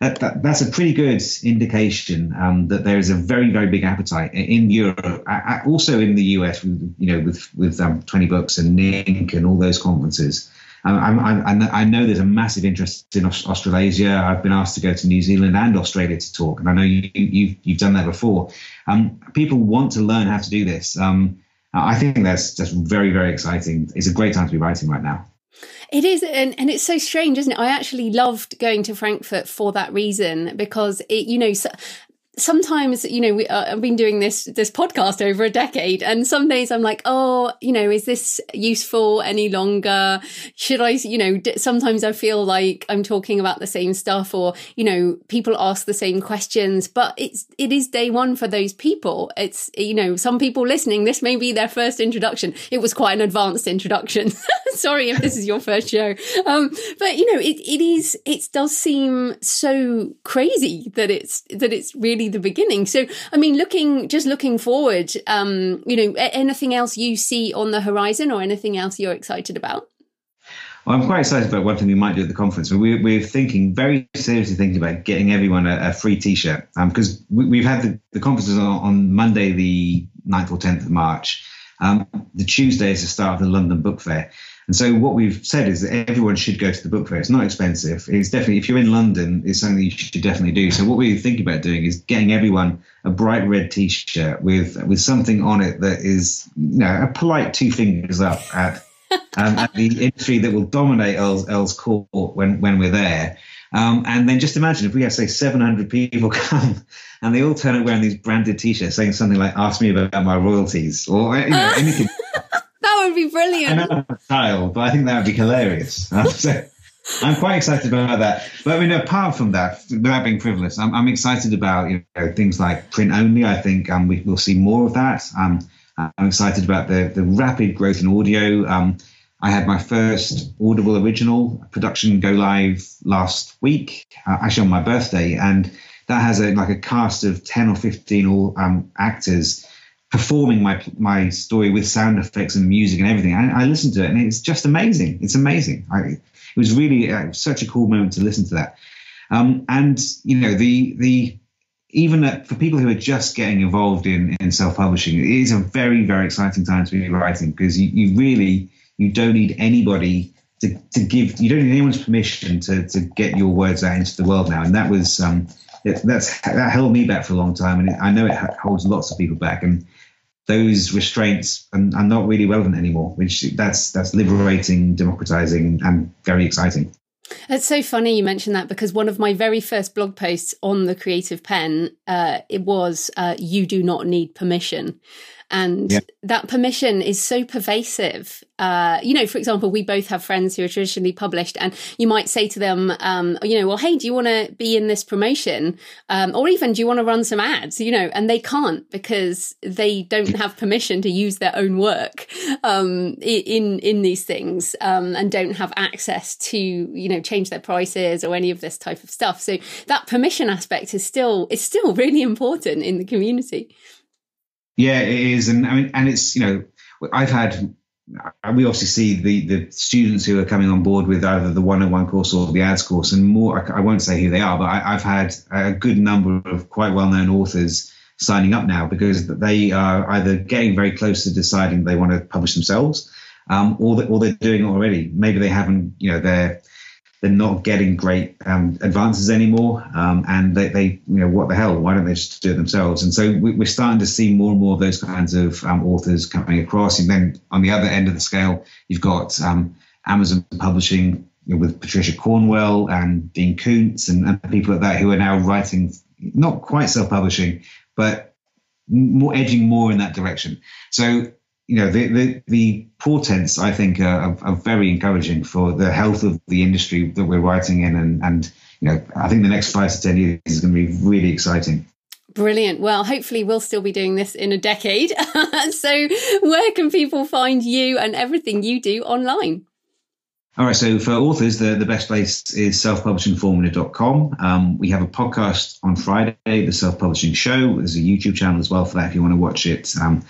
that, that, that's a pretty good indication um, that there is a very very big appetite in Europe, also in the US, you know, with with um, 20 Books and NINC and all those conferences. I'm, I'm, i know there's a massive interest in Australasia. I've been asked to go to New Zealand and Australia to talk, and I know you, you, you've done that before. Um, people want to learn how to do this. Um, I think that's just very, very exciting. It's a great time to be writing right now. It is, and, and it's so strange, isn't it? I actually loved going to Frankfurt for that reason because it, you know, so, sometimes you know we, uh, i've been doing this this podcast over a decade and some days i'm like oh you know is this useful any longer? Should i you know d- sometimes i feel like i'm talking about the same stuff or you know people ask the same questions but it's it is day one for those people. It's you know some people listening this may be their first introduction. It was quite an advanced introduction. Sorry if this is your first show. Um but you know it, it is it does seem so crazy that it's that it's really the beginning. So, I mean, looking just looking forward, um, you know, anything else you see on the horizon, or anything else you're excited about? Well, I'm quite excited about one thing we might do at the conference. We're, we're thinking very seriously thinking about getting everyone a, a free T-shirt because um, we, have had the, the conferences on, on, Monday, the 9th or 10th of March. Um, the Tuesday is the start of the London Book Fair. And so what we've said is that everyone should go to the book fair. It's not expensive. It's definitely if you're in London, it's something you should definitely do. So what we're thinking about doing is getting everyone a bright red T-shirt with with something on it that is you know a polite two fingers up at um, at the industry that will dominate Earl's, Earl's Court when when we're there. Um, and then just imagine if we had say 700 people come and they all turn up wearing these branded T-shirts saying something like "Ask me about my royalties" or you know, anything would be brilliant. I know I'm a child, but I think that would be hilarious. I'm quite excited about that. But I mean, apart from that, without being frivolous, I'm, I'm excited about you know things like print only. I think um, we will see more of that. Um, I'm excited about the the rapid growth in audio. Um, I had my first Audible original production go live last week, uh, actually on my birthday, and that has a like a cast of ten or fifteen all um, actors performing my my story with sound effects and music and everything. I, I listened to it and it's just amazing. It's amazing. I, it was really uh, such a cool moment to listen to that. Um, and you know the the even for people who are just getting involved in in self publishing, it is a very very exciting time to be writing because you, you really you don't need anybody to, to give you don't need anyone's permission to to get your words out into the world now. And that was um, it, that's that held me back for a long time, and I know it holds lots of people back. And those restraints are, are not really relevant anymore. Which that's that's liberating, democratizing, and very exciting. It's so funny you mentioned that because one of my very first blog posts on the Creative Penn, uh, it was uh, "You do not need permission," and yeah. that permission is so pervasive uh, you know, for example, we both have friends who are traditionally published, and you might say to them, um, you know, well, hey, do you want to be in this promotion? Um, or even, do you want to run some ads? You know, and they can't because they don't have permission to use their own work um, in in these things, um, and don't have access to, you know, change their prices or any of this type of stuff. So that permission aspect is still is still really important in the community. Yeah, it is, and I mean, and it's you know, I've had we obviously see the the students who are coming on board with either the 101 course or the ads course. And more i won't say who they are but I, have had a good number of quite well-known authors signing up now because they are either getting very close to deciding they want to publish themselves um, or, the, or they're doing it already. Maybe they haven't you know they're they're not getting great um, advances anymore, um, and they, they, you know, what the hell? Why don't they just do it themselves? And so we, are starting to see more and more of those kinds of um, authors coming across. And then on the other end of the scale, you've got um, Amazon publishing you know, with Patricia Cornwell and Dean Koontz and, and, people like that who are now writing, not quite self-publishing, but more edging more in that direction. So you know, the, the, the portents, I think, are, are, very encouraging for the health of the industry that we're writing in. And, and, you know, I think the next five to 10 years is going to be really exciting. Brilliant. Well, hopefully we'll still be doing this in a decade. so where can people find you and everything you do online? All right, so for authors, the, the best place is selfpublishingformula.com. Um, we have a podcast on Friday, the Self Publishing Show. There's a YouTube channel as well for that if you want to watch it. Um,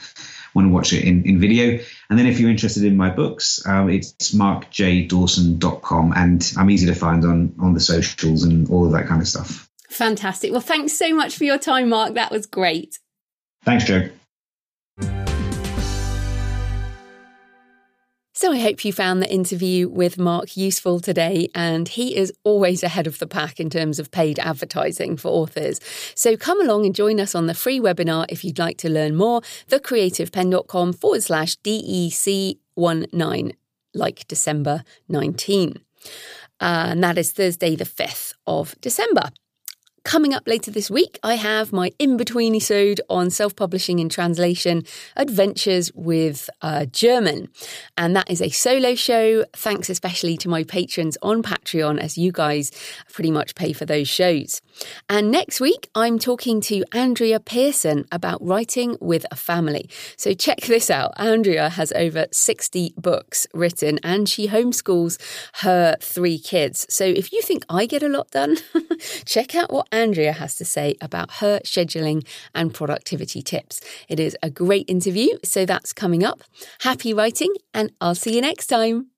want to watch it in, in video. And then if you're interested in my books, um, it's markjdawson.com and I'm easy to find on, on the socials and all of that kind of stuff. Fantastic. Well, thanks so much for your time, Mark. That was great. Thanks, Joe. So I hope you found the interview with Mark useful today, and he is always ahead of the pack in terms of paid advertising for authors. So come along and join us on the free webinar if you'd like to learn more, thecreativepenn.com forward slash DEC19, like December 19. Uh, and that is Thursday, the 5th of December. Coming up later this week, I have my in between episode on self publishing and translation adventures with uh, German. And that is a solo show. Thanks especially to my patrons on Patreon, as you guys pretty much pay for those shows. And next week, I'm talking to Andrea Pearson about writing with a family. So check this out Andrea has over 60 books written and she homeschools her three kids. So if you think I get a lot done, check out what Andrea has to say about her scheduling and productivity tips. It is a great interview, so that's coming up. Happy writing, and I'll see you next time.